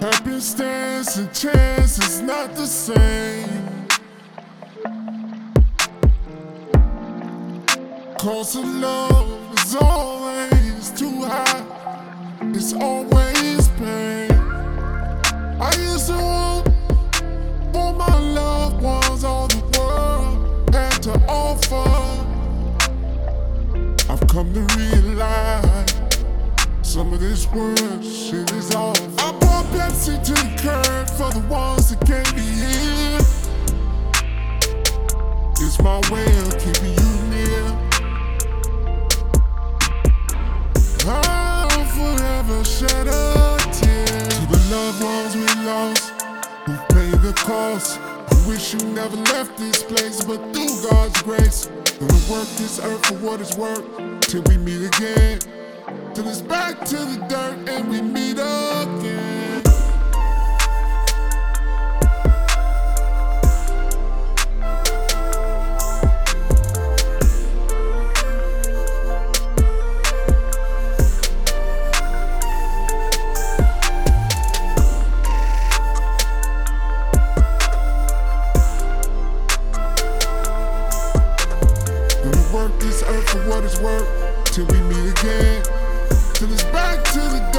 Happenstance and chance is not the same. Cost of love is always too high. It's always come to realize some of this world shit is off. I brought Pepsi to the curb for the ones that can't be here. It's my way of keeping you near. I'll forever shed a tear to the loved ones we lost who paid the cost wish you never left this place, but through God's grace, gonna work this earth for what it's worth till we meet again. Till it's back to the dirt and we meet again. this earth for what it's worth. Till we meet again. Till it's back to the